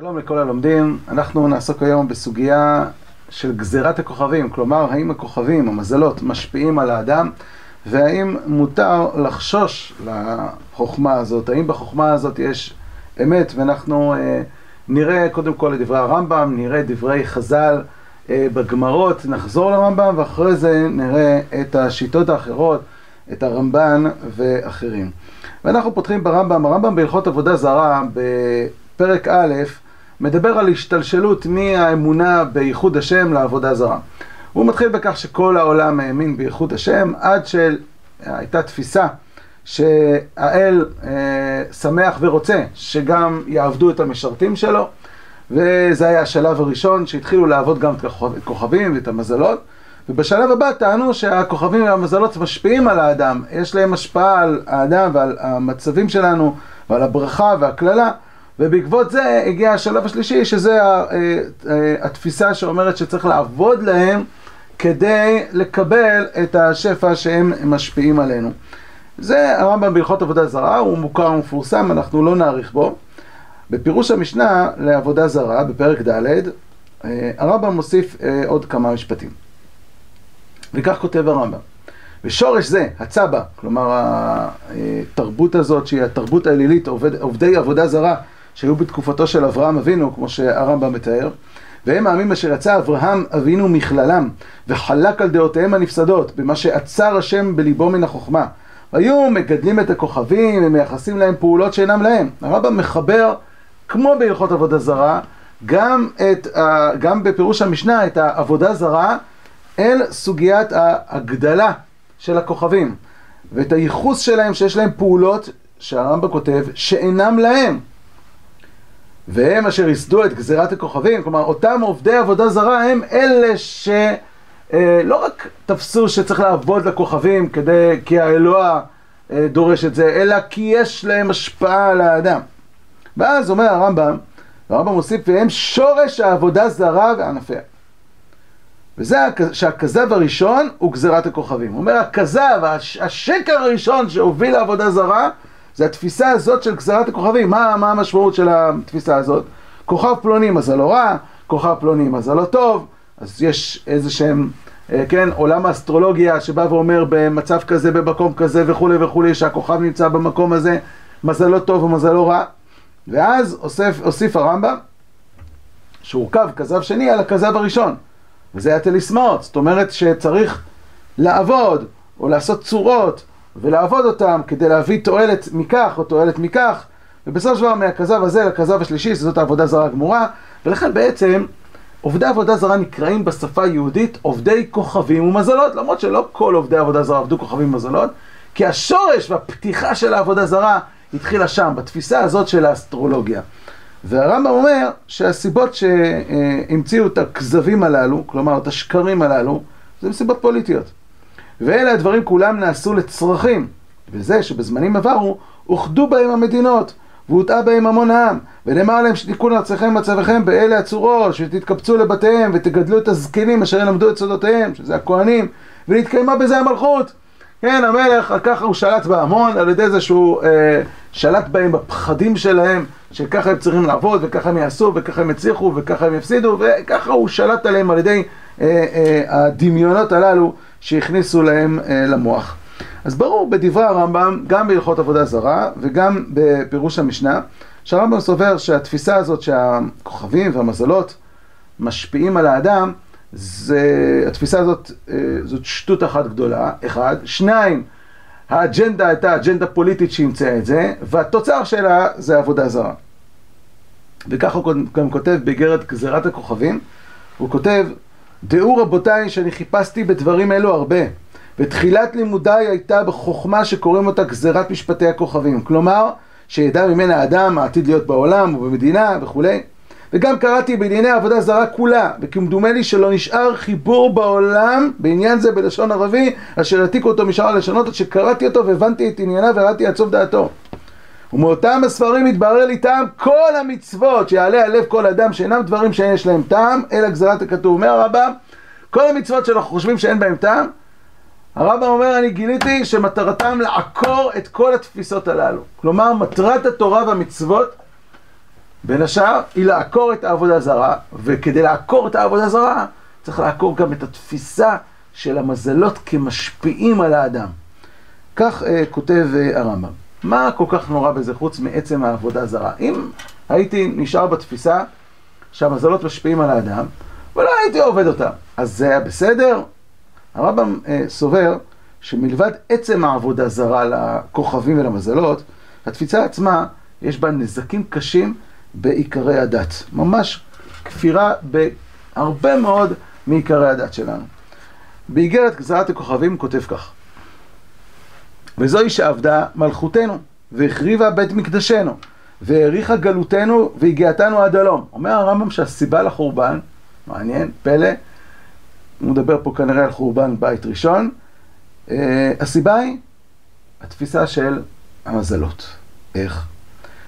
שלום לכל הלומדים, אנחנו נעסוק היום בסוגיה של גזירת הכוכבים, כלומר האם הכוכבים, המזלות, משפיעים על האדם והאם מותר לחשוש לחוכמה הזאת, האם בחוכמה הזאת יש אמת? ואנחנו אה, נראה קודם כל את דברי הרמב"ם, נראה דברי חז"ל אה, בגמרות, נחזור לרמב"ם ואחרי זה נראה את השיטות האחרות, את הרמב"ן ואחרים. ואנחנו פותחים ברמב"ם, הרמב"ם בהלכות עבודה זרה בפרק א' מדבר על השתלשלות מהאמונה בייחוד השם לעבודה זרה. הוא מתחיל בכך שכל העולם האמין בייחוד השם עד שהייתה תפיסה שהאל אה, שמח ורוצה שגם יעבדו את המשרתים שלו וזה היה השלב הראשון שהתחילו לעבוד גם את הכוכבים ואת המזלות ובשלב הבא טענו שהכוכבים והמזלות משפיעים על האדם, יש להם השפעה על האדם ועל המצבים שלנו ועל הברכה והקללה ובעקבות זה הגיע השלב השלישי, שזה התפיסה שאומרת שצריך לעבוד להם כדי לקבל את השפע שהם משפיעים עלינו. זה הרמב"ם בהלכות עבודה זרה, הוא מוכר ומפורסם, אנחנו לא נאריך בו. בפירוש המשנה לעבודה זרה, בפרק ד', הרמב"ם מוסיף עוד כמה משפטים. וכך כותב הרמב"ם: ושורש זה, הצבא, כלומר התרבות הזאת שהיא התרבות האלילית, עובד, עובדי עבודה זרה שהיו בתקופתו של אברהם אבינו, כמו שהרמב"ם מתאר, והם העמים אשר יצא אברהם אבינו מכללם, וחלק על דעותיהם הנפסדות, במה שעצר השם בליבו מן החוכמה. היו מגדלים את הכוכבים ומייחסים להם פעולות שאינם להם. הרמב"ם מחבר, כמו בהלכות עבודה זרה, גם, את, גם בפירוש המשנה את העבודה זרה אל סוגיית ההגדלה של הכוכבים, ואת הייחוס שלהם שיש להם פעולות, שהרמב"ם כותב, שאינם להם. והם אשר ייסדו את גזירת הכוכבים, כלומר אותם עובדי עבודה זרה הם אלה שלא רק תפסו שצריך לעבוד לכוכבים כדי, כי האלוה דורש את זה, אלא כי יש להם השפעה על האדם. ואז אומר הרמב"ם, הרמב"ם מוסיף, והם שורש העבודה זרה וענפיה. וזה שהכזב הראשון הוא גזירת הכוכבים. הוא אומר, הכזב, השקר הראשון שהוביל לעבודה זרה, זה התפיסה הזאת של גזירת הכוכבים. מה, מה המשמעות של התפיסה הזאת? כוכב פלוני מזלו רע, כוכב פלוני מזלו טוב, אז יש איזה שהם, כן, עולם האסטרולוגיה שבא ואומר במצב כזה, במקום כזה וכולי וכולי, שהכוכב נמצא במקום הזה, מזלו טוב ומזלו רע. ואז אוסף, אוסיף הרמב"ם, שהורכב כזב שני על הכזב הראשון. וזה היה טליסמאות, זאת אומרת שצריך לעבוד או לעשות צורות ולעבוד אותם כדי להביא תועלת מכך או תועלת מכך. ובסופו של דבר מהכזב הזה לכזב השלישי זאת העבודה זרה גמורה ולכן בעצם עובדי עבודה זרה נקראים בשפה היהודית עובדי כוכבים ומזלות. למרות שלא כל עובדי עבודה זרה עבדו כוכבים ומזלות כי השורש והפתיחה של העבודה זרה התחילה שם בתפיסה הזאת של האסטרולוגיה. והרמב"ם אומר שהסיבות שהמציאו את הכזבים הללו, כלומר את השקרים הללו, זה מסיבות פוליטיות. ואלה הדברים כולם נעשו לצרכים, וזה שבזמנים עברו אוחדו בהם המדינות, והוטעה בהם המון העם, ונאמר להם שתיקון ארציכם מצבכם באלה הצורות, שתתקבצו לבתיהם ותגדלו את הזקנים אשר ילמדו את סודותיהם, שזה הכהנים, ונתקיימה בזה המלכות. כן, המלך, ככה הוא שלט בהמון, על ידי זה שהוא אה, שלט בהם בפחדים שלהם, שככה הם צריכים לעבוד, וככה הם יעשו, וככה הם יצליחו, וככה הם יפסידו, וככה הוא שלט עליהם על ידי אה, אה, הדמיונות הללו שהכניסו להם אה, למוח. אז ברור בדברי הרמב"ם, גם בהלכות עבודה זרה, וגם בפירוש המשנה, שהרמב"ם סובר שהתפיסה הזאת שהכוכבים והמזלות משפיעים על האדם, זה, התפיסה הזאת, זאת שטות אחת גדולה, אחד. שניים, האג'נדה הייתה אג'נדה פוליטית שהמצאה את זה, והתוצר שלה זה עבודה זרה. וככה הוא גם כותב באיגרת גזירת הכוכבים, הוא כותב, דעו רבותיי שאני חיפשתי בדברים אלו הרבה, ותחילת לימודיי הייתה בחוכמה שקוראים אותה גזירת משפטי הכוכבים, כלומר, שידע ממנה האדם העתיד להיות בעולם ובמדינה וכולי. וגם קראתי בענייני עבודה זרה כולה, וכמדומה לי שלא נשאר חיבור בעולם בעניין זה בלשון ערבי, אשר העתיקו אותו משאר הלשונות, עד שקראתי אותו והבנתי את ענייניו וירדתי עד דעתו. ומאותם הספרים התברר לי טעם כל המצוות שיעלה על לב כל אדם שאינם דברים שיש להם טעם, אלא גזירת הכתוב. אומר הרמב"ם, כל המצוות שאנחנו חושבים שאין בהם טעם, הרמב"ם אומר, אני גיליתי שמטרתם לעקור את כל התפיסות הללו. כלומר, מטרת התורה והמצוות בין השאר, היא לעקור את העבודה הזרה, וכדי לעקור את העבודה הזרה, צריך לעקור גם את התפיסה של המזלות כמשפיעים על האדם. כך אה, כותב אה, הרמב"ם. מה כל כך נורא בזה חוץ מעצם העבודה הזרה? אם הייתי נשאר בתפיסה שהמזלות משפיעים על האדם, ולא הייתי עובד אותם, אז זה היה בסדר? הרמב"ם אה, סובר שמלבד עצם העבודה זרה לכוכבים ולמזלות, התפיסה עצמה, יש בה נזקים קשים בעיקרי הדת. ממש כפירה בהרבה מאוד מעיקרי הדת שלנו. באיגרת גזרת הכוכבים כותב כך: וזוהי שעבדה מלכותנו, והחריבה בית מקדשנו, והאריכה גלותנו והגיעתנו עד הלום. אומר הרמב"ם שהסיבה לחורבן, מעניין, פלא, הוא מדבר פה כנראה על חורבן בית ראשון, uh, הסיבה היא התפיסה של המזלות. איך?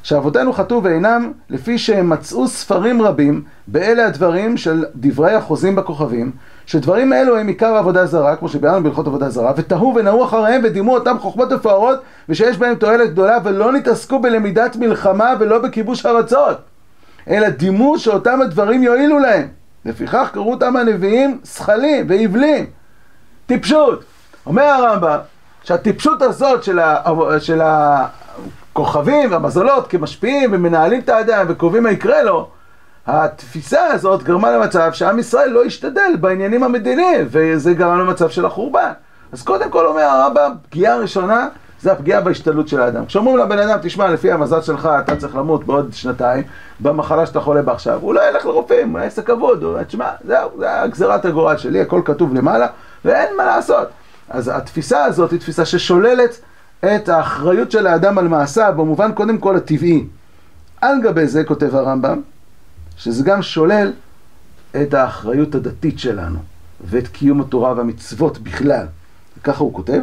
שאבותינו חטאו ואינם לפי שהם מצאו ספרים רבים באלה הדברים של דברי החוזים בכוכבים, שדברים אלו הם עיקר עבודה זרה, כמו שביארנו בהלכות עבודה זרה, ותהו ונהו אחריהם ודימו אותם חוכמות מפוארות ושיש בהם תועלת גדולה ולא נתעסקו בלמידת מלחמה ולא בכיבוש ארצות, אלא דימו שאותם הדברים יועילו להם. לפיכך קראו אותם הנביאים שכלים ועיבלים. טיפשות. אומר הרמב"ם שהטיפשות הזאת של, ה... של הכוכבים והמזלות כמשפיעים ומנהלים את האדם וקובעים מה יקרה לו, התפיסה הזאת גרמה למצב שעם ישראל לא השתדל בעניינים המדיניים, וזה גרם למצב של החורבן. אז קודם כל אומר הרמב"ם, פגיעה ראשונה זה הפגיעה בהשתדלות של האדם. כשאומרים לבן אדם, תשמע, לפי המזל שלך אתה צריך למות בעוד שנתיים, במחלה שאתה חולה בה עכשיו, הוא לא ילך לרופאים, עסק אבוד, הוא תשמע, זהו, זה גזירת הגורל שלי, הכל כתוב למעלה, ואין מה לעשות. אז התפיסה הזאת היא תפיסה ששוללת את האחריות של האדם על מעשיו, במובן קודם כל הטבעי. על גבי זה כותב הרמב"ם, שזה גם שולל את האחריות הדתית שלנו, ואת קיום התורה והמצוות בכלל. וככה הוא כותב.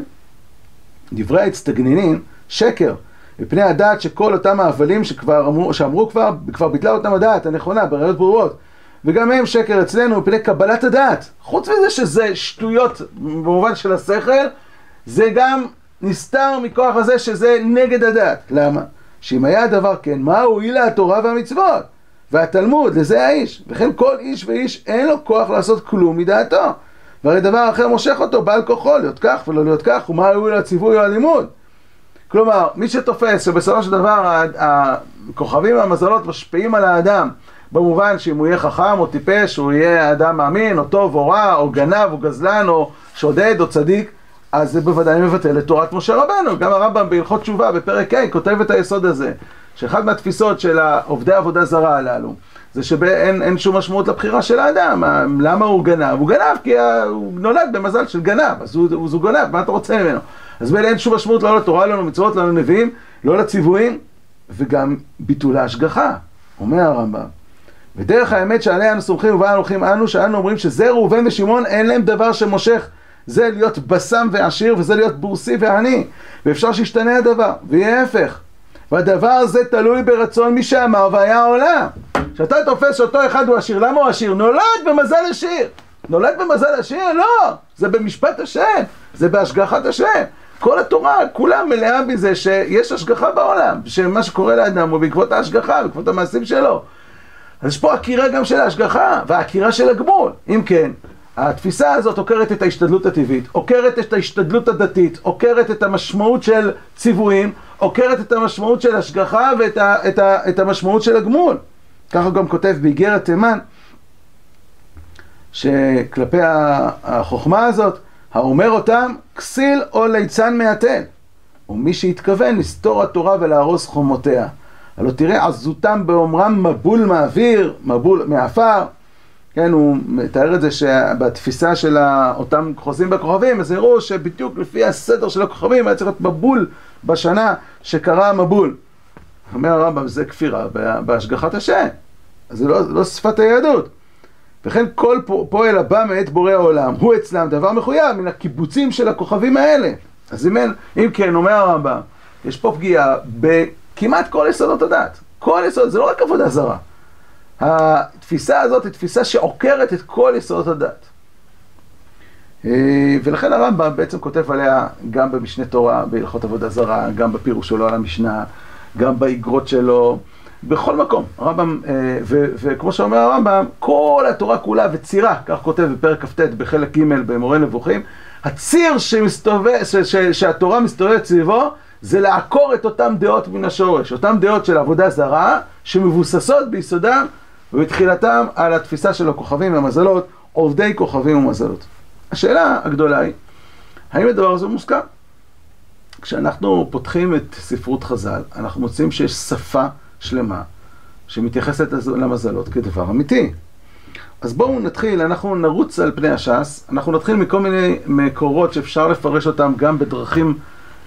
דברי האצטגנינים, שקר, מפני הדעת שכל אותם ההבלים שכבר אמרו, שאמרו כבר, כבר ביטלה אותם הדעת הנכונה, בראיות ברורות. וגם הם שקר אצלנו מפני קבלת הדעת. חוץ מזה שזה שטויות במובן של השכל, זה גם נסתר מכוח הזה שזה נגד הדעת. למה? שאם היה הדבר כן, מה הועילה התורה והמצוות? והתלמוד, לזה האיש. וכן כל איש ואיש אין לו כוח לעשות כלום מדעתו. והרי דבר אחר מושך אותו, בעל כוחו, להיות כך ולא להיות כך, ומה הועיל הציווי או הלימוד. כלומר, מי שתופס שבסופו של דבר הכוכבים והמזלות משפיעים על האדם במובן שאם הוא יהיה חכם או טיפש, הוא יהיה אדם מאמין, או טוב או רע, או גנב או גזלן, או שודד או צדיק, אז זה בוודאי מבטל את תורת משה רבנו. גם הרמב"ם בהלכות תשובה בפרק ה' כותב את היסוד הזה, שאחד מהתפיסות של עובדי עבודה זרה הללו, זה שאין שום משמעות לבחירה של האדם. למה הוא גנב? הוא גנב כי הוא נולד במזל של גנב, אז הוא, הוא, הוא גנב, מה אתה רוצה ממנו? אז בין אין שום משמעות לא לתורה, לא למצוות, לא לנביאים, לא לציוויים, וגם ביטול ההשגחה, אומר הרמב"ם. ודרך האמת שעליה אנו סומכים ובה הולכים אנו, שאנו אומרים שזה ראובן ושמעון אין להם דבר שמושך. זה להיות בסם ועשיר וזה להיות בורסי ועני. ואפשר שישתנה הדבר, ויהיה ההפך. והדבר הזה תלוי ברצון מי שאמר והיה העולם. כשאתה תופס שאותו אחד הוא עשיר, למה הוא עשיר? נולד במזל עשיר. נולד במזל עשיר? לא. זה במשפט השם. זה בהשגחת השם. כל התורה כולה מלאה בזה שיש השגחה בעולם. שמה שקורה לאדם הוא בעקבות ההשגחה, בעקבות המעשים שלו. אז יש פה עקירה גם של ההשגחה, והעקירה של הגמול. אם כן, התפיסה הזאת עוקרת את ההשתדלות הטבעית, עוקרת את ההשתדלות הדתית, עוקרת את המשמעות של ציוויים, עוקרת את המשמעות של השגחה ואת ה, את ה, את המשמעות של הגמול. ככה הוא גם כותב באיגרת תימן, שכלפי החוכמה הזאת, האומר אותם, כסיל או ליצן מהתל. ומי שהתכוון לסתור התורה ולהרוס חומותיה. הלא תראה עזותם באומרם מבול מהאוויר, מבול מעפר. כן, הוא מתאר את זה שבתפיסה של אותם חוזים בכוכבים, אז הראו שבדיוק לפי הסדר של הכוכבים היה צריך להיות מבול בשנה שקרה המבול. אומר הרמב"ם, זה כפירה בהשגחת השם. זה לא, לא שפת היהדות. וכן כל פועל הבא מאת בורא העולם, הוא אצלם דבר מחויב מן הקיבוצים של הכוכבים האלה. אז אם, אין, אם כן, אומר הרמב"ם, יש פה פגיעה בכמעט כל יסודות הדת. כל יסוד, זה לא רק עבודה זרה. התפיסה הזאת היא תפיסה שעוקרת את כל יסודות הדת. אה, ולכן הרמב"ם בעצם כותב עליה גם במשנה תורה, בהלכות עבודה זרה, גם בפירוש שלו על המשנה, גם באגרות שלו, בכל מקום, הרמב"ם, וכמו שאומר הרמב"ם, כל התורה כולה וצירה, כך כותב בפרק כ"ט בחלק ג' במורה נבוכים, הציר שמסתובב, שהתורה מסתובבת סביבו, זה לעקור את אותן דעות מן השורש, אותן דעות של עבודה זרה, שמבוססות ביסודם ובתחילתם על התפיסה של הכוכבים והמזלות, עובדי כוכבים ומזלות. השאלה הגדולה היא, האם הדבר הזה מוסכם? כשאנחנו פותחים את ספרות חז"ל, אנחנו מוצאים שיש שפה שלמה שמתייחסת למזלות כדבר אמיתי. אז בואו נתחיל, אנחנו נרוץ על פני הש"ס, אנחנו נתחיל מכל מיני מקורות שאפשר לפרש אותם גם בדרכים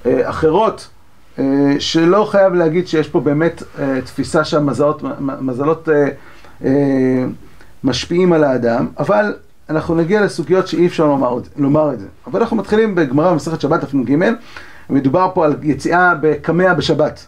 אה, אחרות, אה, שלא חייב להגיד שיש פה באמת אה, תפיסה שהמזלות משפיעים על האדם, אבל אנחנו נגיע לסוגיות שאי אפשר לומר, לומר את זה. אבל אנחנו מתחילים בגמרא במסכת שבת נ"ג, מדובר פה על יציאה בקמע בשבת.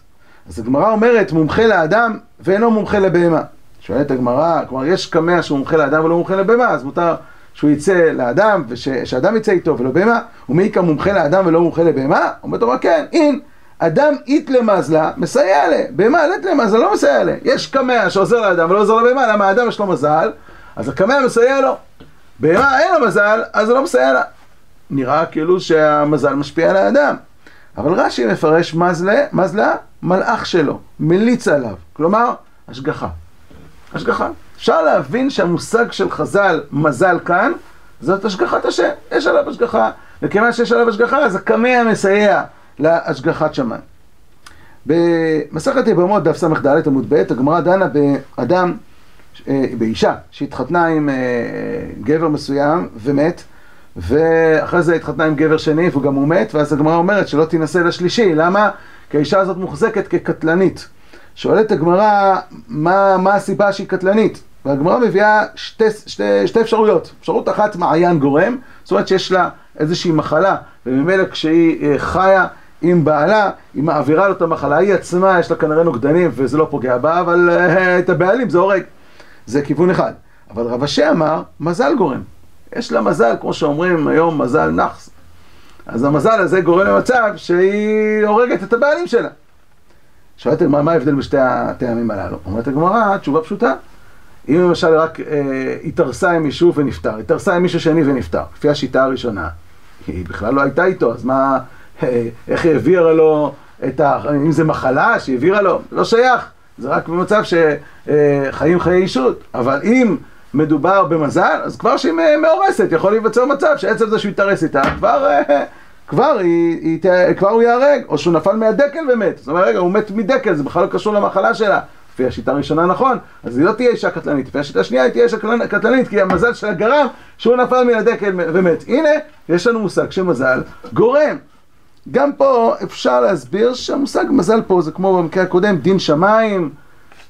אז הגמרא אומרת, מומחה לאדם ואינו מומחה לבהמה. שואלת הגמרא, כלומר יש קמע שהוא מומחה לאדם ולא מומחה לבהמה, אז מותר שהוא יצא לאדם, ושאדם יצא איתו ולא בהמה, ומעיקה מומחה לאדם ולא מומחה לבהמה? אומרת לו, כן, אין, אדם אית למזלה, מסייע לה, בהמה לית למזלה, לא מסייע לה. יש קמע שעוזר לאדם ולא עוזר לבהמה, למה האדם יש לו מזל, אז הקמע מסייע לו. בהמה אין לו מזל, אז לא מסייע לה. נראה כאילו שהמזל משפיע על האדם. אבל רש"י מפרש מזלה, מזלה, מלאך שלו, מליץ עליו, כלומר, השגחה. השגחה. אפשר להבין שהמושג של חז"ל, מזל כאן, זאת השגחת השם, יש עליו השגחה, וכיוון שיש עליו השגחה, אז הקמע מסייע להשגחת שמיים. במסכת יבמות, דף ס"ד עמוד ב', הגמרא דנה באדם, אה, באישה, שהתחתנה עם אה, גבר מסוים ומת, ואחרי זה התחתנה עם גבר שני וגם הוא מת, ואז הגמרא אומרת שלא תינשא לשלישי, למה? כי האישה הזאת מוחזקת כקטלנית. שואלת הגמרא, מה, מה הסיבה שהיא קטלנית? והגמרא מביאה שתי, שתי, שתי אפשרויות. אפשרות אחת, מעיין גורם, זאת אומרת שיש לה איזושהי מחלה, וממילא כשהיא אה, חיה עם בעלה, היא מעבירה לו את המחלה, היא עצמה, יש לה כנראה נוגדנים וזה לא פוגע בה, אבל uh, את הבעלים זה הורג. זה כיוון אחד. אבל רב אשר אמר, מזל גורם. יש לה מזל, כמו שאומרים היום, מזל נאחס. אז המזל הזה גורם למצב שהיא הורגת את הבעלים שלה. שואלת הגמרא, מה ההבדל בשתי הטעמים הללו? אומרת הגמרא, תשובה פשוטה. אם למשל רק אה, התארסה עם מישהו ונפטר, התארסה עם מישהו שני ונפטר, לפי השיטה הראשונה, היא בכלל לא הייתה איתו, אז מה, אה, איך היא העבירה לו את ה... אם זה מחלה שהעבירה לו, לא שייך, זה רק במצב שחיים אה, חיי אישות, אבל אם מדובר במזל, אז כבר שהיא מאורסת, יכול להיווצר מצב שעצם זה שהוא יתארס איתה, כבר... אה, כבר, היא, היא, כבר הוא ייהרג, או שהוא נפל מהדקל ומת. זאת אומרת, רגע, הוא מת מדקל, זה בכלל לא קשור למחלה שלה. לפי השיטה הראשונה נכון, אז היא לא תהיה אישה קטלנית. לפי השיטה השנייה היא תהיה אישה קטלנית, כי המזל שלה גרם שהוא נפל מן הדקל ומת. הנה, יש לנו מושג שמזל גורם. גם פה אפשר להסביר שהמושג מזל פה זה כמו במקרה הקודם, דין שמיים,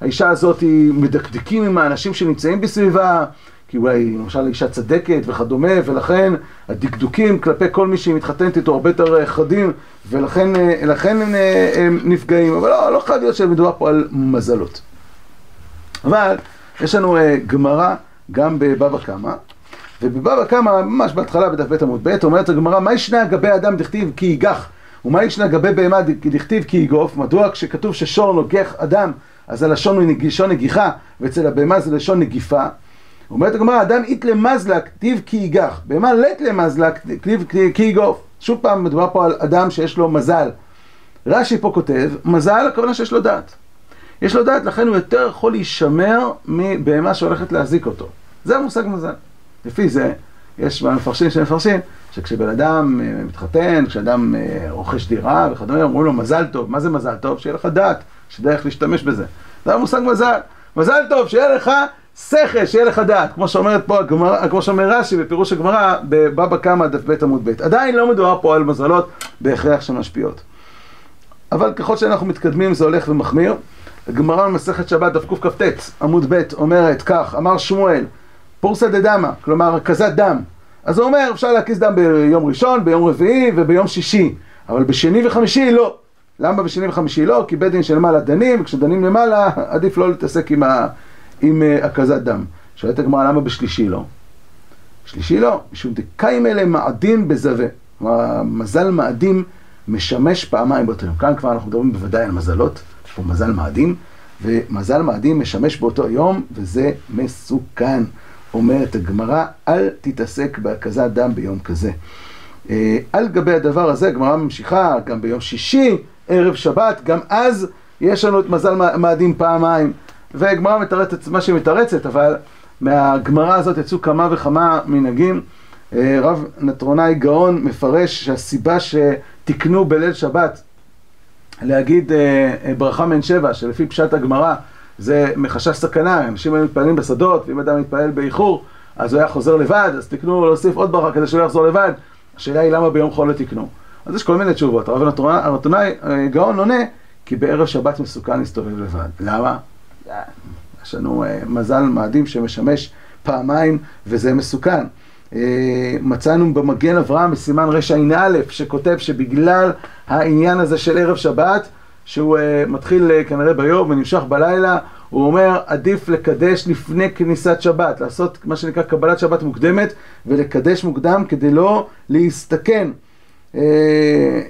האישה הזאת היא מדקדקים עם האנשים שנמצאים בסביבה, כי אולי למשל אישה צדקת וכדומה, ולכן הדקדוקים כלפי כל מי שהיא מתחתנת איתו הרבה יותר אה, חדים, ולכן אה, הם, אה, הם נפגעים, אבל לא, לא חייב להיות שמדובר פה על מזלות. אבל יש לנו גמרא גם בבבא קמא, ובבבא קמא, ממש בהתחלה בדף ב' עמוד ב', אומרת הגמרא, מה ישנה גבי אדם דכתיב כי ייגח, ומה ישנה גבי בהמה דכתיב כי יגוף, מדוע כשכתוב ששור נוגח אדם, אז הלשון הוא לשון נגיחה, ואצל הבהמה זה לשון נגיפה, אומרת הגמרא, אדם אית למזלה כתיב כי ייגח, בהמה לית למזלה כתיב כי ייגוף. שוב פעם, מדובר פה על אדם שיש לו מזל. רש"י פה כותב, מזל, הכוונה שיש לו דעת. יש לו דעת, לכן הוא יותר יכול להישמר מבהמה שהולכת להזיק אותו. זה המושג מזל. לפי זה, יש מפרשים שמפרשים, שכשבן אדם אה, מתחתן, כשאדם אה, רוכש דירה וכדומה, אומרים לו מזל טוב. מה זה מזל טוב? שיהיה לך דעת, שתדע איך להשתמש בזה. זה המושג מזל. מזל טוב, שיהיה לך שכל, שיהיה לך דעת, כמו שאומרת פה הגמרא, כמו שאומר רש"י בפירוש הגמרא בבבא קמא דף ב' עמוד ב'. עדיין לא מדובר פה על מזלות בהכרח שמשפיעות. אבל ככל שאנחנו מתקדמים זה הולך ומחמיר. הגמרא במסכת שבת דף קכ"ט עמוד ב' אומרת כך, אמר שמואל, פורסא דדמא, כלומר הקזת דם. אז הוא אומר אפשר להקיז דם ביום ראשון, ביום רביעי וביום שישי, אבל בשני וחמישי לא. למה בשני וחמישי לא? כי בית דין של מעלה דנים, וכשדנים למעלה עדיף לא להתעסק עם ה... עם אה, הקזת דם. שואלת הגמרא למה בשלישי לא? שלישי לא, משום דקיים אלה מאדים בזווה. כלומר, מזל מאדים משמש פעמיים באותו יום. כאן כבר אנחנו מדברים בוודאי על מזלות, יש פה מזל מאדים, ומזל מאדים משמש באותו יום, וזה מסוכן. אומרת הגמרא, אל תתעסק בהקזת דם ביום כזה. אה, על גבי הדבר הזה, הגמרא ממשיכה, גם ביום שישי, ערב שבת, גם אז יש לנו את מזל מאדים פעמיים. והגמרא מתרצת מה שהיא מתרצת, אבל מהגמרא הזאת יצאו כמה וכמה מנהגים. אה, רב נטרונאי גאון מפרש שהסיבה שתיקנו בליל שבת להגיד אה, ברכה מן שבע, שלפי פשט הגמרא זה מחשש סכנה, אנשים היו מתפללים בשדות, ואם אדם מתפלל באיחור, אז הוא היה חוזר לבד, אז תקנו להוסיף עוד ברכה כדי שלא יחזור לבד. השאלה היא למה ביום חול לא תקנו. אז יש כל מיני תשובות. הרב הנתונאי אה, גאון עונה, כי בערב שבת מסוכן להסתובב לבד. למה? יש לנו uh, מזל מאדים שמשמש פעמיים, וזה מסוכן. Uh, מצאנו במגן אברהם בסימן רע"א, שכותב שבגלל העניין הזה של ערב שבת, שהוא uh, מתחיל uh, כנראה ביום ונמשך בלילה, הוא אומר, עדיף לקדש לפני כניסת שבת, לעשות מה שנקרא קבלת שבת מוקדמת ולקדש מוקדם כדי לא להסתכן. Uh,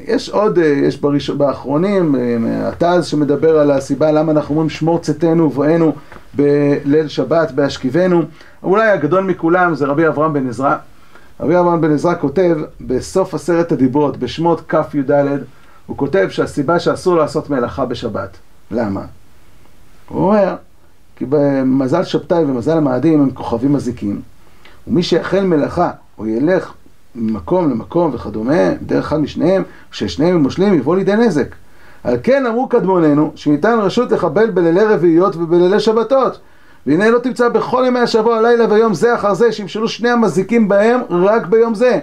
יש עוד, uh, יש בראש... באחרונים, uh, הטז שמדבר על הסיבה למה אנחנו אומרים שמור צאתנו ובואנו בליל שבת בהשכיבנו. אולי הגדול מכולם זה רבי אברהם בן עזרא. רבי אברהם בן עזרא כותב בסוף עשרת הדיברות, בשמות כ"יד, הוא כותב שהסיבה שאסור לעשות מלאכה בשבת. למה? הוא אומר, כי במזל שבתאי ומזל המאדים הם כוכבים מזיקים, ומי שיחל מלאכה או ילך ממקום למקום וכדומה, דרך אחד משניהם, כששניהם מושלים יבוא לידי נזק. על כן אמרו קדמוננו, שניתן רשות לחבל בלילי רביעיות ובלילי שבתות. והנה לא תמצא בכל ימי השבוע, לילה ויום זה אחר זה, שימשלו שני המזיקים בהם רק ביום זה.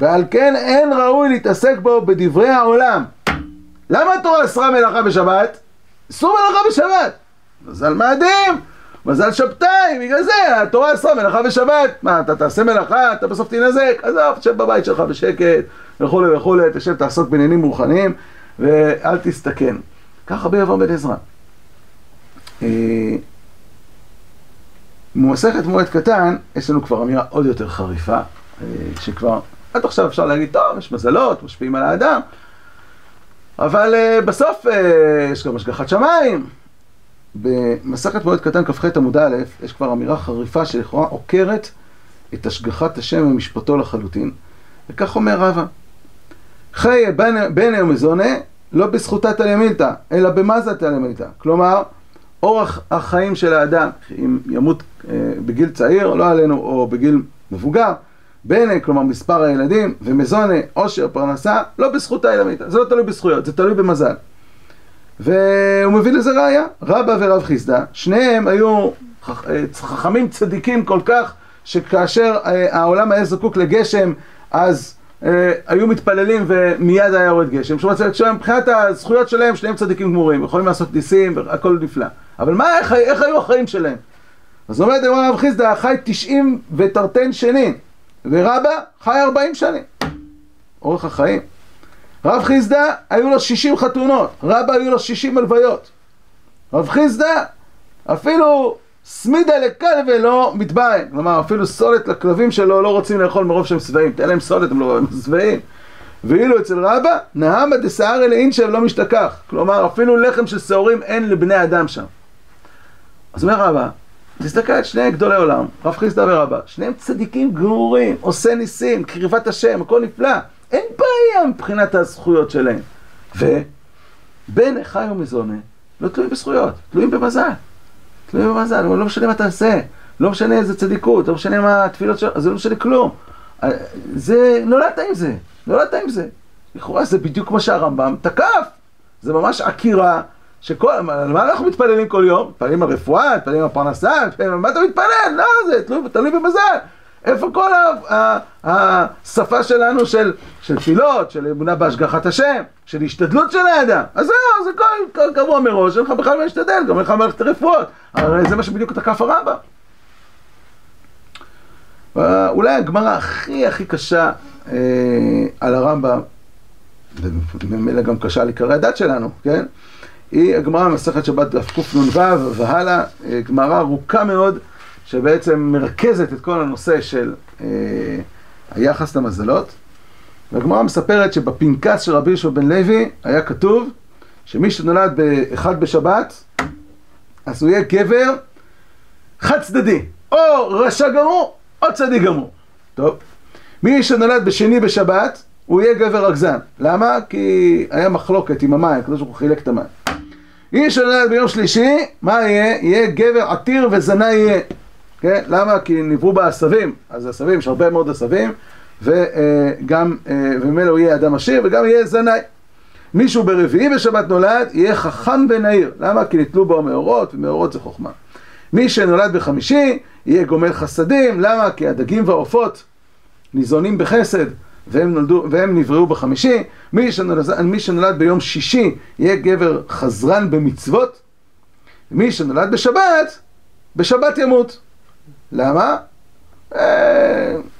ועל כן אין ראוי להתעסק בו בדברי העולם. למה התורה אסרה מלאכה בשבת? אסור מלאכה בשבת. מזל מאדים, מזל שבתאי, בגלל זה התורה אסרה מלאכה בשבת. מה, אתה תעשה מלאכה, אתה בסוף תנזק? עזוב, תשב בבית שלך בשקט, וכולי וכולי, תשב, תעסוק בעניינים רוחניים, ואל תסתכן. ככה ביבוא בן עזרא. אה, ממסכת מועד קטן, יש לנו כבר אמירה עוד יותר חריפה, אה, שכבר עד עכשיו אפשר להגיד, טוב, יש מזלות, משפיעים על האדם, אבל uh, בסוף uh, יש גם השגחת שמיים. במסכת מועד קטן כ"ח עמוד א', יש כבר אמירה חריפה שלכאורה עוקרת את השגחת השם ומשפטו לחלוטין, וכך אומר רבא: חיי בני ומזונה לא בזכותה תלמילתא, אלא במזה תלמילתא. כלומר, אורח החיים של האדם, אם ימות uh, בגיל צעיר, לא עלינו, או בגיל מבוגר, בנה, כלומר מספר הילדים, ומזונה, עושר, פרנסה, לא בזכות האלמית, זה לא תלוי בזכויות, זה תלוי במזל. והוא מביא לזה ראייה, רבא ורב חיסדא, שניהם היו אה, חכמים צדיקים כל כך, שכאשר אה, העולם היה זקוק לגשם, אז אה, היו מתפללים ומיד היה יורד גשם. מבחינת הזכויות שלהם, שניהם צדיקים גמורים, יכולים לעשות ניסים והכל נפלא. אבל מה, איך, איך היו החיים שלהם? אז אומרת רב חיסדא, חי תשעים ותרתן שנים. ורבא חי 40 שנים. אורך החיים. רב חיסדא היו לו 60 חתונות, רבא היו לו 60 הלוויות. רב חיסדא אפילו סמידה לכלבה לא מתבהם. כלומר, אפילו סולת לכלבים שלו לא רוצים לאכול מרוב שהם שבעים. תן להם סולת, הם לא שבעים. ואילו אצל רבא, נהמה דסערא לאינשב לא משתכח. כלומר, אפילו לחם של שעורים אין לבני אדם שם. אז אומר רבא, תסתכל על שני גדולי עולם, רב חיסדא ורבא, שניהם צדיקים גמורים, עושה ניסים, קריבת השם, הכל נפלא. אין בעיה מבחינת הזכויות שלהם. ובן חי ומזונה לא תלויים בזכויות, תלויים במזל. תלויים במזל, לא משנה מה תעשה, לא משנה איזה צדיקות, לא משנה מה התפילות שלך, זה לא משנה כלום. זה, נולדת עם זה, נולדת עם זה. לכאורה זה בדיוק מה שהרמב"ם תקף. זה ממש עקירה שכל, על מה אנחנו מתפללים כל יום? מתפללים על רפואה, מתפללים על פרנסה, מתפללים על מה אתה מתפלל? לא, זה תלוי, תלוי במזל. איפה כל השפה שלנו של, תפילות, של אמונה בהשגחת השם, של השתדלות של האדם? אז זהו, זה כל, קבוע מראש, אין לך בכלל מה להשתדל, גם אין לך מערכת רפואות. הרי זה מה שבדיוק תקף הרמב"ם. אולי הגמרא הכי הכי קשה אה, על הרמב"ם, וממילא גם קשה על עיקרי הדת שלנו, כן? היא הגמרא במסכת שבת דף קנ"ו והלאה, אה, גמרא ארוכה מאוד, שבעצם מרכזת את כל הנושא של אה, היחס למזלות. והגמרא מספרת שבפנקס של רבי יהושע בן לוי היה כתוב שמי שנולד באחד בשבת, אז הוא יהיה גבר חד צדדי, או רשע גמור, או צדיק גמור. טוב, מי שנולד בשני בשבת, הוא יהיה גבר רגזן. למה? כי היה מחלוקת עם המים, הקדוש ברוך הוא חילק את המים. מי שנולד ביום שלישי, מה יהיה? יהיה גבר עתיר וזנה יהיה. כן? למה? כי נבראו בה עשבים, אז עשבים, יש הרבה מאוד עשבים, וגם, וממילא הוא יהיה אדם עשיר, וגם יהיה זנאי. מישהו ברביעי בשבת נולד, יהיה חכם ונהיר. למה? כי נתלו בו המאורות, ומאורות זה חוכמה. מי שנולד בחמישי, יהיה גומל חסדים. למה? כי הדגים והעופות ניזונים בחסד, והם, נולדו, והם נבראו בחמישי. מי שנולד, מי שנולד ביום שישי, יהיה גבר חזרן במצוות. מי שנולד בשבת, בשבת ימות. למה?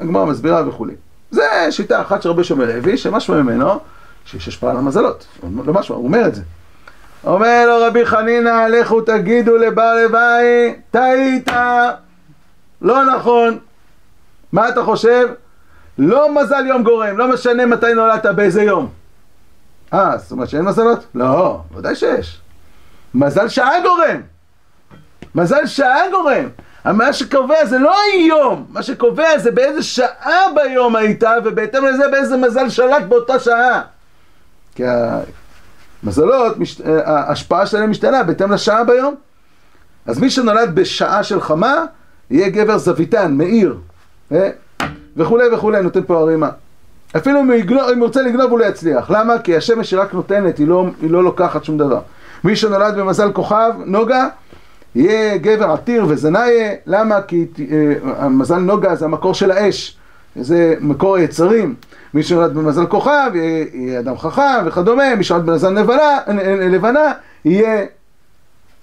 הגמרא מסבירה וכולי. זה שיטה אחת של רבי שמואל לוי, שמשמע ממנו שיש השפעה על המזלות. לא משמע, הוא אומר את זה. אומר לו רבי חנינא, לכו תגידו לבעל לוואי, טעית, לא נכון. מה אתה חושב? לא מזל יום גורם, לא משנה מתי נולדת, באיזה יום. אה, זאת אומרת שאין מזלות? לא, ודאי שיש. מזל שעה גורם. מזל שעה גורם. מה שקובע זה לא היום, מה שקובע זה באיזה שעה ביום היית, ובהתאם לזה באיזה מזל שלט באותה שעה. כי המזלות, ההשפעה שלהם משתנה בהתאם לשעה ביום. אז מי שנולד בשעה של חמה, יהיה גבר זוויתן, מאיר, וכולי וכולי, נותן פה הרימה. אפילו אם הוא, יגנוב, אם הוא רוצה לגנוב הוא לא יצליח. למה? כי השמש היא רק נותנת, היא לא, היא לא לוקחת שום דבר. מי שנולד במזל כוכב, נוגה, יהיה גבר עתיר וזנאי, למה? כי אה, מזל נוגה זה המקור של האש, זה מקור היצרים. מי שנולד במזל כוכב יהיה, יהיה אדם חכם וכדומה, מי שנולד במזל לבנה, לבנה יהיה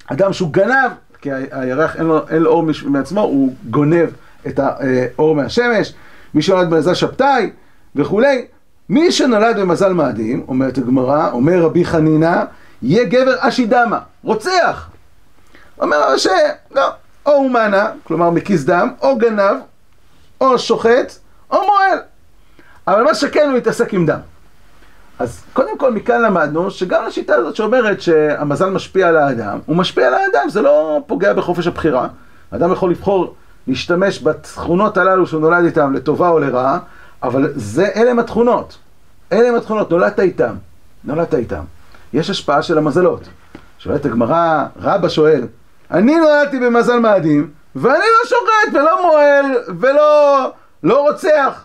אדם שהוא גנב, כי הירח אין לו, אין לו אור מעצמו, הוא גונב את האור מהשמש. מי שנולד במזל שבתאי וכולי. מי שנולד במזל מאדים, אומרת הגמרא, אומר רבי חנינא, יהיה גבר אשידמה, רוצח. אומר הרשע, לא, או הוא מנה, כלומר מקיס דם, או גנב, או שוחט, או מועל. אבל מה שכן הוא יתעסק עם דם. אז קודם כל מכאן למדנו שגם לשיטה הזאת שאומרת שהמזל משפיע על האדם, הוא משפיע על האדם, זה לא פוגע בחופש הבחירה. האדם יכול לבחור להשתמש בתכונות הללו שהוא נולד איתן לטובה או לרעה, אבל זה, אלה הם התכונות. אלה הם התכונות, נולדת איתם. נולדת איתם. יש השפעה של המזלות. שואלת הגמרא, רבא שואל, אני נולדתי במזל מאדים, ואני לא שוחט ולא מועל ולא לא רוצח.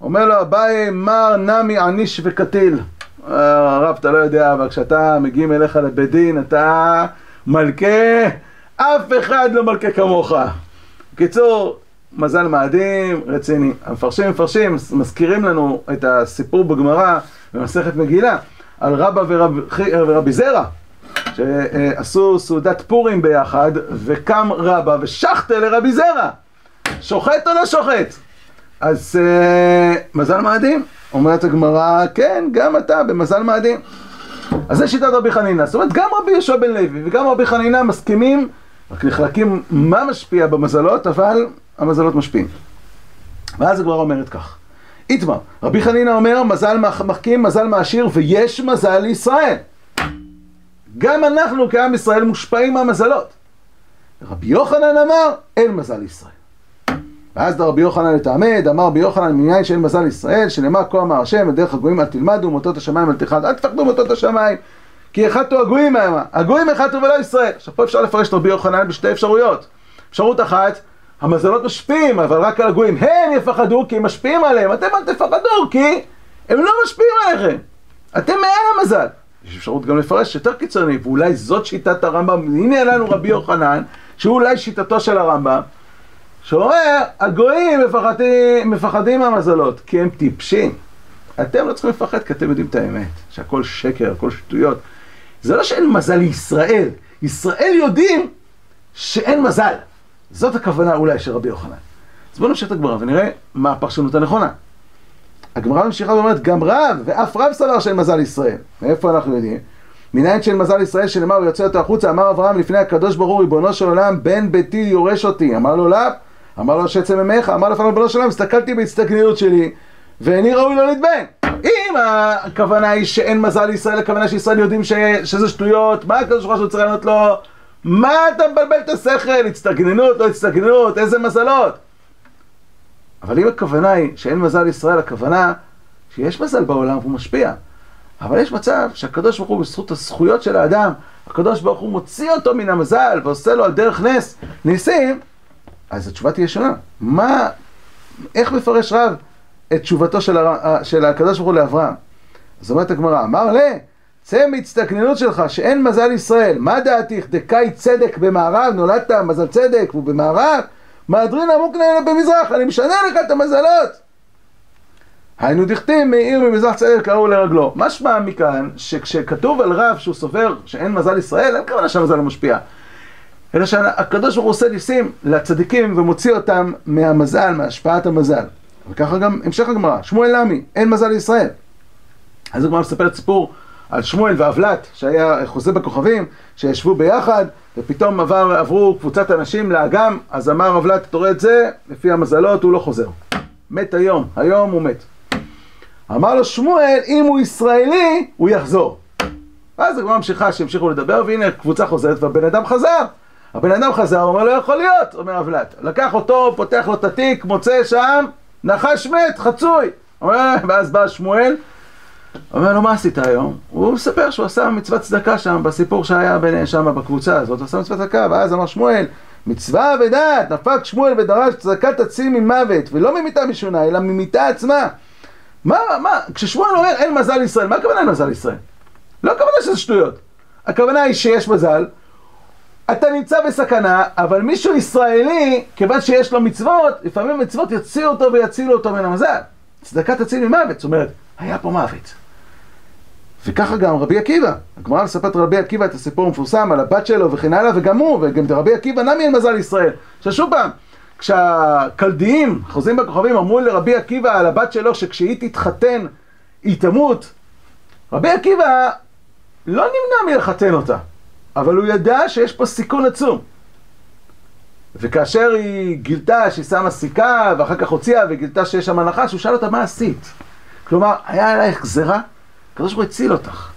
אומר לו אביי, מר נמי עניש וקטיל. הרב, אתה לא יודע, אבל כשאתה מגיעים אליך לבית דין, אתה מלכה, אף אחד לא מלכה כמוך. בקיצור, מזל מאדים, רציני. המפרשים מפרשים, מזכירים לנו את הסיפור בגמרא במסכת מגילה על רבא ורב, ורבי זרע שעשו סעודת פורים ביחד וקם רבא ושחטה לרבי זרע שוחט או לא שוחט? אז uh, מזל מאדים? אומרת הגמרא, כן, גם אתה במזל מאדים. אז זה שיטת רבי חנינא. זאת אומרת, גם רבי יהושע בן לוי וגם רבי חנינא מסכימים, רק נחלקים מה משפיע במזלות, אבל המזלות משפיעים. ואז הגמרא אומרת כך, איתמר, רבי חנינא אומר, מזל מחכים, מזל מעשיר, ויש מזל לישראל. גם אנחנו כעם ישראל מושפעים מהמזלות. רבי יוחנן אמר, אין מזל לישראל. ואז רבי יוחנן לתעמד, אמר רבי יוחנן מניין שאין מזל לישראל, שנאמר כה אמר השם, בדרך הגויים אל תלמדו, מוטות השמיים אל תחד, אל תפחדו מוטות השמיים, כי החטאו הגויים מהם, הגויים החטאו ולא ישראל. עכשיו פה אפשר לפרש את רבי יוחנן בשתי אפשרויות. אפשרות אחת, המזלות משפיעים, אבל רק על הגויים. הם יפחדו כי הם משפיעים עליהם, אתם אל תפחדו כי הם לא משפיעים עליכם. אתם מעל המזל. יש אפשרות גם לפרש יותר קיצוני, ואולי זאת שיטת הרמב"ם, הנה לנו רבי יוחנן, שהוא אולי שיטתו של הרמב"ם, שאומר, הגויים מפחדים, מפחדים מהמזלות, כי הם טיפשים. אתם לא צריכים לפחד, כי אתם יודעים את האמת, שהכל שקר, הכל שטויות. זה לא שאין מזל לישראל, ישראל יודעים שאין מזל. זאת הכוונה אולי של רבי יוחנן. אז בואו נמשיך את הגמרא ונראה מה הפרשנות הנכונה. הגמרא ממשיכה ואומרת, גם רב, ואף רב סבר שאין מזל ישראל. מאיפה אנחנו יודעים? מנין שאין מזל ישראל שנאמר, הוא יוצא אותו החוצה, אמר אברהם לפני הקדוש ברוך הוא, ריבונו של עולם, בן ביתי יורש אותי. אמר לו, לאו, אמר לו, שעצם ממך, אמר לפניו, ריבונו של עולם, הסתכלתי בהסתכלות שלי, ואיני ראוי לא להתבן. אם הכוונה היא שאין מזל לישראל, הכוונה שישראל יודעים ש... שזה שטויות, מה הקדוש ברוך הוא צריך לענות לו? מה אתה מבלבל את השכל? הצטגננות, לא הצטגננות, איזה מזלות? אבל אם הכוונה היא שאין מזל לישראל, הכוונה שיש מזל בעולם והוא משפיע. אבל יש מצב שהקדוש ברוך הוא בזכות הזכויות של האדם, הקדוש ברוך הוא מוציא אותו מן המזל ועושה לו על דרך נס ניסים, אז התשובה תהיה שונה. מה, איך מפרש רב את תשובתו של, הר... של הקדוש ברוך הוא לאברהם? אז אומרת הגמרא, אמר לה, צא מהצטקננות שלך שאין מזל ישראל, מה דעתיך דקאי צדק במערב, נולדת מזל צדק והוא במערב, מהדרין עמוק נהנה במזרח, אני משנה לך את המזלות. היינו דכתים מעיר ממזרח צדק קראו לרגלו. משמע מכאן שכשכתוב על רב שהוא סובר שאין מזל ישראל, אין כוונה שהמזל לא משפיע. אלא שהקדוש ברוך הוא עושה ניסים לצדיקים ומוציא אותם מהמזל, מהשפעת המזל. וככה גם המשך הגמרא, שמואל למי, אין מזל לישראל. אז הגמרא מספרת סיפור על שמואל ואבלת, שהיה חוזה בכוכבים, שישבו ביחד, ופתאום עבר, עברו קבוצת אנשים לאגם, אז אמר אבלת, אתה רואה את זה, לפי המזלות הוא לא חוזר. מת היום, היום הוא מת. אמר לו שמואל, אם הוא ישראלי, הוא יחזור. ואז הגמרא ממשיכה שהמשיכו לדבר, והנה קבוצה חוזרת והבן אדם חזר. הבן אדם חזר, הוא אומר, לא יכול להיות, אומר אבלת. לקח אותו, פותח לו את התיק, מוצא שם, נחש מת, חצוי. ואז בא שמואל, אומר לו, מה עשית היום? הוא מספר שהוא עשה מצוות צדקה שם, בסיפור שהיה שם בקבוצה הזאת, עשה מצוות צדקה, ואז אמר שמואל, מצווה ודעת, נפק שמואל ודרש צדקת עצים ממוות, ולא ממיתה משונה, אלא ממיתה עצמה. מה, מה, כששמואל אומר אין מזל ישראל, מה הכוונה אין מזל ישראל? לא הכוונה שזה שטויות. הכוונה היא שיש מזל, אתה נמצא בסכנה, אבל מישהו ישראלי, כיוון שיש לו מצוות, לפעמים מצוות יוציאו אותו ויצילו אותו מן המזל. צדקת תציל ממוות, זאת אומרת, היה פה מוות. וככה גם רבי עקיבא, הגמרא מספרת רבי עקיבא את הסיפור המפורסם על הבת שלו וכן הלאה, וגם הוא, וגם רבי עקיבא נמי אין מזל ישראל. עכשיו שוב פעם, כשהכלדיים, חוזרים בכוכבים, אמרו לרבי עקיבא על הבת שלו שכשהיא תתחתן היא תמות, רבי עקיבא לא נמנע מלחתן אותה, אבל הוא ידע שיש פה סיכון עצום. וכאשר היא גילתה שהיא שמה סיכה, ואחר כך הוציאה וגילתה שיש שם הנחש, הוא שאל אותה מה עשית? כלומר, היה עלייך גזירה, הקדוש ברוך הוא הציל אותך.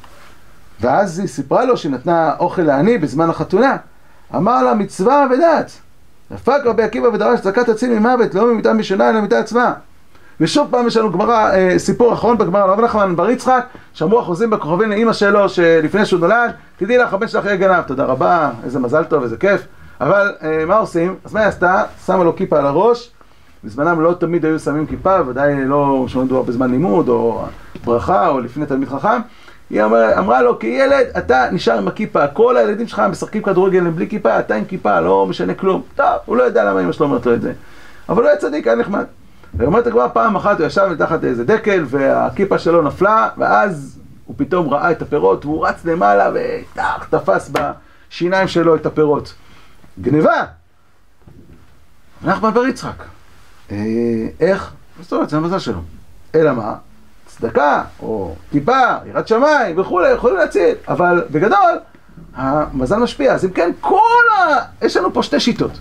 ואז היא סיפרה לו שהיא נתנה אוכל לעני בזמן החתונה. אמר לה מצווה ודעת. דפק רבי עקיבא ודרש צדקת עצים ממוות, לא ממיתה משנה אלא ממיתה עצמה. ושוב פעם יש לנו גמרא, אה, סיפור אחרון בגמרא, רב נחמן בר יצחק, שאמרו החוזים בכוכבים לאימא שלו שלפני שהוא נולד, תדעי לך, הבן שלך יהיה גנב, תודה רבה, איזה מזל טוב, איזה כיף. אבל אה, מה עושים? אז מה היא עשתה? שמה לו כיפה על הראש, בזמנם לא תמיד היו שמים כיפה, ודאי לא שמדובר בזמן לימוד, או ברכה, או לפני תלמיד חכם. היא אמר, אמרה לו, כילד, אתה נשאר עם הכיפה, כל הילדים שלך משחקים כדורגל בלי כיפה, אתה עם כיפה, לא משנה כלום. טוב, הוא לא יודע למה אמא שלו אומרת לו את זה. אבל הוא היה צדיק, היה נחמד. ואומרת כבר פעם אחת הוא ישב מתחת איזה דקל, והכיפה שלו נפלה, ואז הוא פתאום ראה את הפירות, והוא רץ למעלה, וטח, תפס בשיניים שלו את הפירות. גניבה! נחמן בר יצחק. אה, איך? זאת אומרת, זה המזל שלו. אלא מה? צדקה, או טיפה, יראת שמיים וכולי, יכולים להציל, אבל בגדול, המזל משפיע. אז אם כן, כל ה... יש לנו פה שתי שיטות.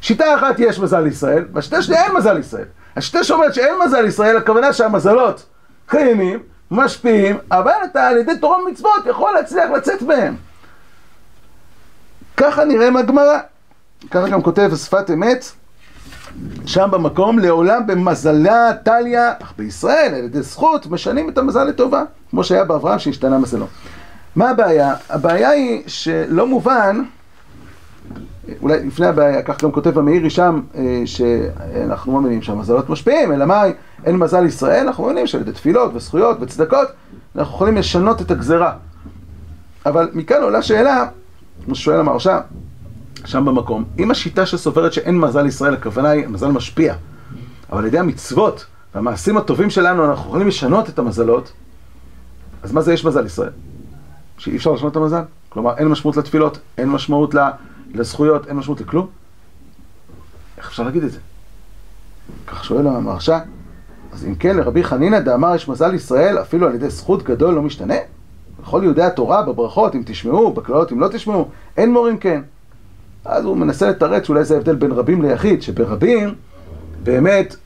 שיטה אחת יש מזל לישראל, והשיטה שנייה אין מזל לישראל. השיטה שאומרת שאין מזל לישראל, הכוונה שהמזלות קיימים, משפיעים, אבל אתה על ידי תורה ומצוות יכול להצליח לצאת מהם. ככה נראה מהגמרא. ככה גם כותב שפת אמת. שם במקום, לעולם במזלה טליה, אך בישראל, על ידי זכות, משנים את המזל לטובה, כמו שהיה באברהם שהשתנה מזלו. מה הבעיה? הבעיה היא שלא מובן, אולי לפני הבעיה, כך גם כותב המאירי שם, אה, שאנחנו מאמינים שהמזלות משפיעים, אלא מה, אין מזל ישראל, אנחנו מאמינים שעל ידי תפילות וזכויות וצדקות, אנחנו יכולים לשנות את הגזרה. אבל מכאן עולה שאלה, כמו ששואל המרשה, שם במקום. אם השיטה שסוברת שאין מזל לישראל, הכוונה היא, המזל משפיע. אבל על ידי המצוות והמעשים הטובים שלנו אנחנו יכולים לשנות את המזלות, אז מה זה יש מזל לישראל? שאי אפשר לשנות את המזל? כלומר, אין משמעות לתפילות, אין משמעות לזכויות, אין משמעות לכלום? איך אפשר להגיד את זה? כך שואל המרשה, אז אם כן, לרבי חנינא דאמר יש מזל לישראל, אפילו על ידי זכות גדול לא משתנה? בכל יהודי התורה, בברכות, אם תשמעו, בקללות, אם לא תשמעו, אין מורים כן. אז הוא מנסה לתרץ שאולי זה ההבדל בין רבים ליחיד, שברבים באמת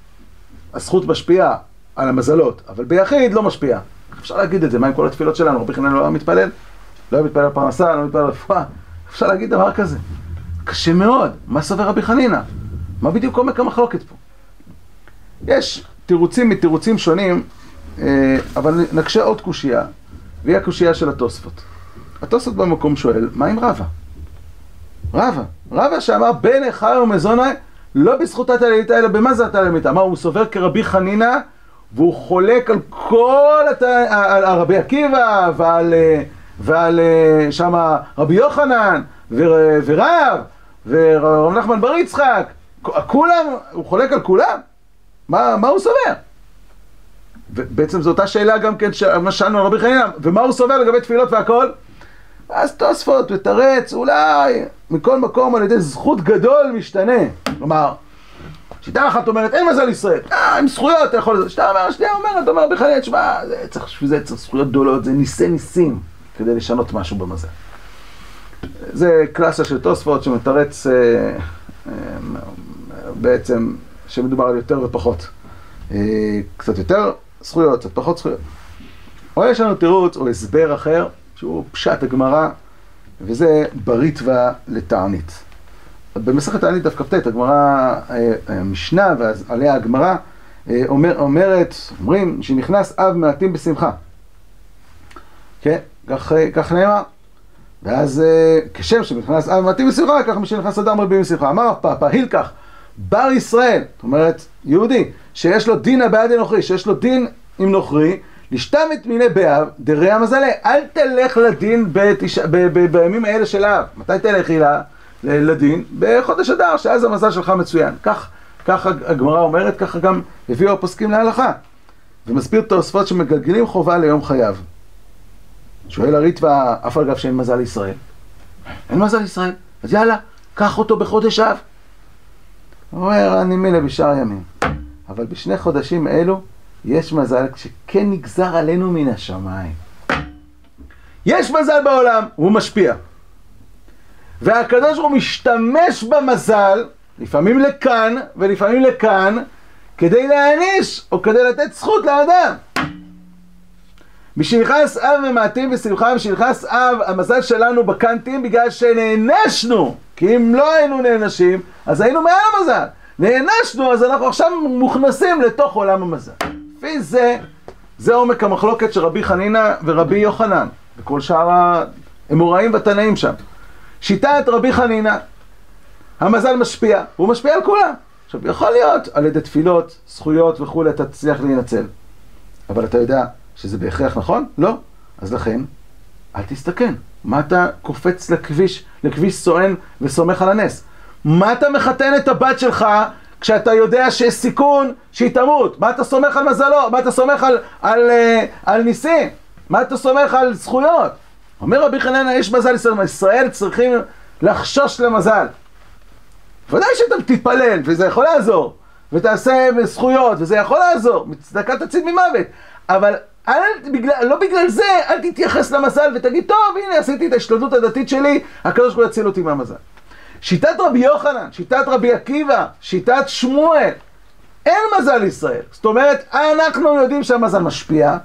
הזכות משפיעה על המזלות, אבל ביחיד לא משפיעה. אפשר להגיד את זה? מה עם כל התפילות שלנו? רבי חנן לא היה מתפלל? לא היה מתפלל על פרנסה, לא מתפלל על רפואה. אפשר להגיד דבר כזה? קשה מאוד. מה סובר רבי חנינא? מה בדיוק עומק המחלוקת פה? יש תירוצים מתירוצים שונים, אה, אבל נקשה עוד קושייה, והיא הקושייה של התוספות. התוספות במקום שואל, מה עם רבא? רבא, רבא שאמר בן אחי ומזוני, לא בזכות התלמיתה, אלא במה זה התלמיתה? אמר, הוא סובר כרבי חנינא, והוא חולק על כל, הת... על רבי עקיבא, ועל, אה, ועל אה, שמה רבי יוחנן, ו... ורב, ורב נחמן בר יצחק, כולם, הוא חולק על כולם? מה, מה הוא סובר? ובעצם זו אותה שאלה גם כן, מה שאלנו על רבי חנינא, ומה הוא סובר לגבי תפילות והכל? אז תוספות ותרץ, אולי מכל מקום על ידי זכות גדול משתנה. כלומר, שיטה אחת אומרת, אין מזל ישראל, אה, עם זכויות אתה יכול... שיטה אומרת, שנייה אומרת, אומר בכלל, תשמע, צריך, בשביל זה צריך זכויות גדולות, זה ניסי ניסים כדי לשנות משהו במזל. זה קלאסה של תוספות שמתרץ אה, אה, בעצם שמדובר על יותר ופחות. אה, קצת יותר זכויות, קצת פחות זכויות. או יש לנו תירוץ או הסבר אחר, שהוא פשט הגמרא, וזה בריתווה לתענית. במסכת תענית דף כ"ט, הגמרא, המשנה אה, ועליה הגמרא, אה, אומר, אומרת, אומרים, שנכנס אב מעטים בשמחה. כן, כך, כך נאמר. ואז כשם שנכנס אב מעטים בשמחה, כך מי שנכנס אדם רבים בשמחה. אמר רב פאפא, הילקח, בר ישראל, זאת אומרת, יהודי, שיש לו דין הבעד הנוכרי, שיש לו דין עם נוכרי, לשתמת מיני באב, דרי המזלה, אל תלך לדין בתש... ב... ב... בימים האלה של האב. מתי תלכי לדין? בחודש אדר, שאז המזל שלך מצוין. כך, כך הגמרא אומרת, ככה גם הביאו הפוסקים להלכה. ומסביר תוספות שמגלגלים חובה ליום חייו. שואל הריטווה, אף על גב שאין מזל ישראל. אין מזל ישראל, אז יאללה, קח אותו בחודש אב. הוא אומר, אני מילא בשאר ימים. אבל בשני חודשים אלו יש מזל שכן נגזר עלינו מן השמיים. יש מזל בעולם, הוא משפיע. והקדוש ברוך הוא משתמש במזל, לפעמים לכאן ולפעמים לכאן, כדי להעניש או כדי לתת זכות לאדם. משנכנס אב ממעטים ושמחה, משנכנס אב, המזל שלנו בקנטים בגלל שנענשנו. כי אם לא היינו נענשים, אז היינו מעל המזל. נענשנו, אז אנחנו עכשיו מוכנסים לתוך עולם המזל. לפי זה, זה עומק המחלוקת של רבי חנינא ורבי יוחנן, וכל שאר האמוראים והתנאים שם. שיטת רבי חנינא, המזל משפיע, הוא משפיע על כולם. עכשיו, יכול להיות על ידי תפילות, זכויות וכולי, אתה תצליח להינצל. אבל אתה יודע שזה בהכרח נכון? לא. אז לכן, אל תסתכן. מה אתה קופץ לכביש, לכביש סואן וסומך על הנס? מה אתה מחתן את הבת שלך כשאתה יודע שיש סיכון שהיא תמות? מה אתה סומך על מזלו? מה אתה סומך על, על, על, אה, על ניסים? מה אתה סומך על זכויות? אומר רבי חננה, יש מזל ישראל, ישראל צריכים לחשוש למזל. ודאי שאתה תתפלל, וזה יכול לעזור, ותעשה זכויות, וזה יכול לעזור, מצדקה תציל ממוות, אבל אל, בגלל, לא בגלל זה, אל תתייחס למזל ותגיד, טוב, הנה, עשיתי את ההשתלטות הדתית שלי, הקדוש ברוך הוא יציל אותי מהמזל. שיטת רבי יוחנן, שיטת רבי עקיבא, שיטת שמואל, אין מזל לישראל. זאת אומרת, אנחנו יודעים שהמזל משפיע,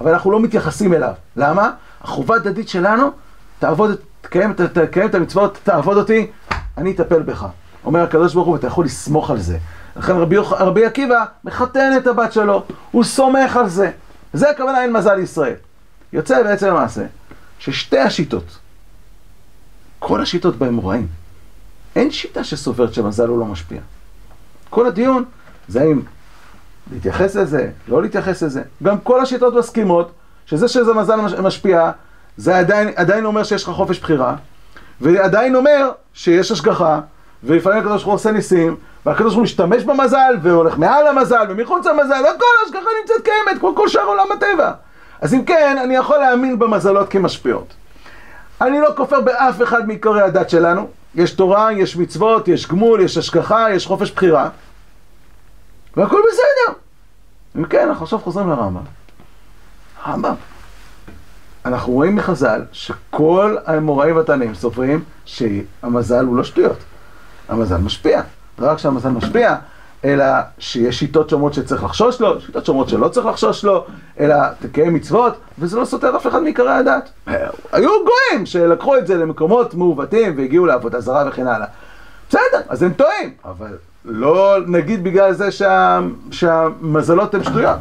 אבל אנחנו לא מתייחסים אליו. למה? החובה הדתית שלנו, תעבוד, תקיים, תקיים את המצוות, תעבוד אותי, אני אטפל בך. אומר הקדוש ברוך הוא, ואתה יכול לסמוך על זה. לכן רבי, רבי עקיבא מחתן את הבת שלו, הוא סומך על זה. זה הכוונה אין מזל לישראל. יוצא בעצם למעשה ששתי השיטות, כל השיטות בהם רעים. אין שיטה שסוברת שמזל הוא לא משפיע. כל הדיון זה האם להתייחס לזה, לא להתייחס לזה. גם כל השיטות מסכימות שזה שזה מזל משפיע, זה עדיין, עדיין אומר שיש לך חופש בחירה, ועדיין אומר שיש השגחה, ולפעמים הקדוש ברוך הוא עושה ניסים, והקדוש ברוך הוא משתמש במזל, והולך מעל המזל, ומחוץ למזל, וכל ההשגחה נמצאת קיימת, כמו כל שאר עולם הטבע. אז אם כן, אני יכול להאמין במזלות כמשפיעות. אני לא כופר באף אחד מעיקרי הדת שלנו, יש תורה, יש מצוות, יש גמול, יש השגחה, יש חופש בחירה, והכל בסדר. אם כן, אנחנו עכשיו חוזרים לרמב"ם. הרמב"ם. אנחנו רואים מחז"ל שכל האמוראים והתנאים סופרים שהמזל הוא לא שטויות. המזל משפיע. רק כשהמזל משפיע, אלא שיש שיטות שאומרות שצריך לחשוש לו, שיטות שאומרות שלא צריך לחשוש לו, אלא תקיים מצוות, וזה לא סותר אף אחד מעיקרי הדת. היו גויים שלקחו את זה למקומות מעוותים והגיעו לעבודה זרה וכן הלאה. בסדר, אז הם טועים, אבל לא נגיד בגלל זה שה... שהמזלות הן שטויות.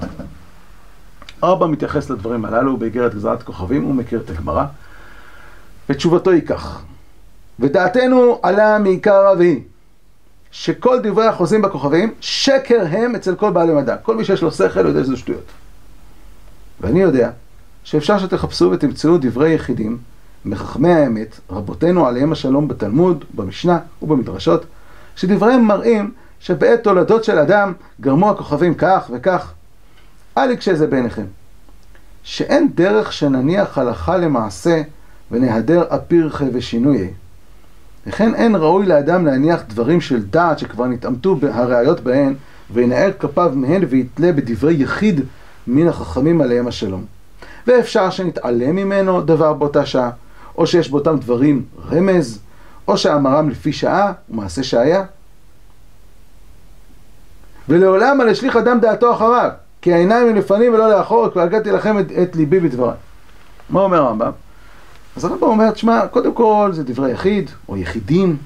ארבע מתייחס לדברים הללו באיגרת גזרת כוכבים, הוא מכיר את הגמרא, ותשובתו היא כך: ודעתנו עלה מעיקר רביעי, שכל דברי החוזים בכוכבים, שקר הם אצל כל בעלי מדע. כל מי שיש לו שכל יודע שזה שטויות. ואני יודע שאפשר שתחפשו ותמצאו דברי יחידים מחכמי האמת, רבותינו עליהם השלום בתלמוד, במשנה ובמדרשות, שדבריהם מראים שבעת תולדות של אדם גרמו הכוכבים כך וכך. אל יקשה זה בעיניכם. שאין דרך שנניח הלכה למעשה ונהדר אפירכי ושינויי. וכן אין ראוי לאדם להניח דברים של דעת שכבר נתעמתו הראיות בהן, וינער כפיו מהן ויתלה בדברי יחיד מן החכמים עליהם השלום. ואפשר שנתעלם ממנו דבר באותה שעה, או שיש באותם דברים רמז, או שאמרם לפי שעה ומעשה שהיה. ולעולם על השליך אדם דעתו אחריו, כי העיניים הם לפנים ולא לאחור, כבר הגעתי לכם את, את ליבי בדבריי. מה אומר הרמב"ם? אז הרמב"ם אומר, תשמע, קודם כל זה דברי יחיד, או יחידים.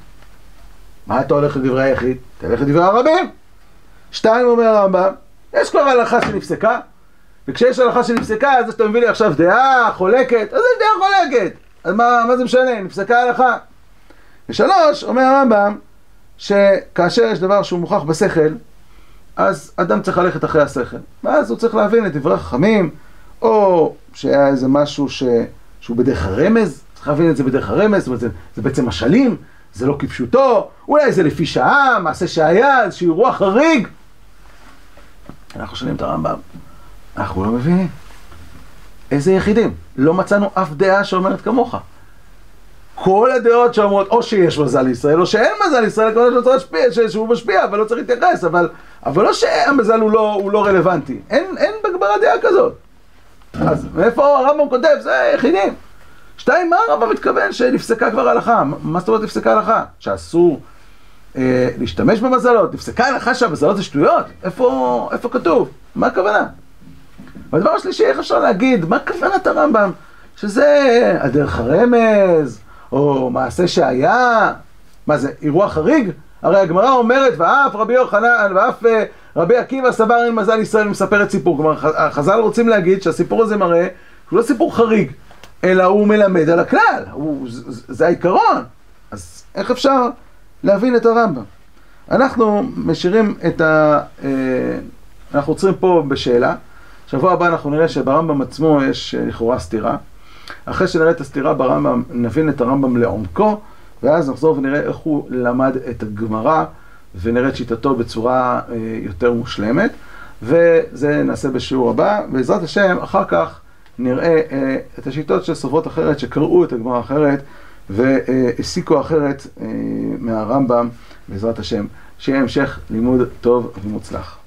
מה אתה הולך לדברי היחיד? תלך לדברי הרבים. שתיים אומר הרמב"ם, יש כבר הלכה שנפסקה, וכשיש הלכה שנפסקה, אז אתה מביא לי עכשיו דעה חולקת, אז יש דעה חולקת. אז מה, מה זה משנה? נפסקה הלכה. ושלוש, אומר הרמב"ם, שכאשר יש דבר שהוא מוכח בשכל, אז אדם צריך ללכת אחרי השכל. ואז הוא צריך להבין את דברי החכמים, או שהיה איזה משהו ש... שהוא בדרך הרמז, צריך להבין את זה בדרך הרמז, זאת אומרת, זה, זה בעצם משלים, זה לא כפשוטו, אולי זה לפי שעה, מעשה שהיה, איזשהו אירוע חריג. אנחנו שואלים את הרמב"ם, אנחנו לא מבינים. איזה יחידים? לא מצאנו אף דעה שאומרת כמוך. כל הדעות שאומרות או שיש מזל לישראל או שאין מזל לישראל, כמו שהוא צריך להשפיע, שהוא משפיע, אבל לא צריך להתייחס, אבל, אבל לא שהמזל הוא לא, הוא לא רלוונטי. אין, אין בגמרא דעה כזאת. אז מאיפה הרמב"ם כותב? זה יחידים. שתיים, מה הרמב"ם מתכוון שנפסקה כבר הלכה? מה זאת אומרת נפסקה הלכה? שאסור אה, להשתמש במזלות? נפסקה הלכה שהמזלות זה שטויות? איפה, איפה כתוב? מה הכוונה? והדבר השלישי, איך אפשר להגיד, מה כוונת הרמב"ם? שזה הדרך הרמז, או מעשה שהיה, מה זה, אירוע חריג? הרי הגמרא אומרת, ואף רבי יוחנן, ואף אה, רבי עקיבא סבר אין מזל ישראל מספרת סיפור. כלומר, החז"ל רוצים להגיד שהסיפור הזה מראה שהוא לא סיפור חריג, אלא הוא מלמד על הכלל, הוא, זה, זה העיקרון. אז איך אפשר להבין את הרמב"ם? אנחנו משאירים את ה... אה, אנחנו עוצרים פה בשאלה. שבוע הבא אנחנו נראה שברמב"ם עצמו יש אה, לכאורה סתירה. אחרי שנראה את הסתירה ברמב"ם, נבין את הרמב"ם לעומקו, ואז נחזור ונראה איך הוא למד את הגמרא, ונראה שיטתו בצורה אה, יותר מושלמת. וזה נעשה בשיעור הבא, בעזרת השם, אחר כך נראה אה, את השיטות של סופרות אחרת, שקראו את הגמרא אחרת, והסיקו אחרת מהרמב"ם, בעזרת השם. שיהיה המשך לימוד טוב ומוצלח.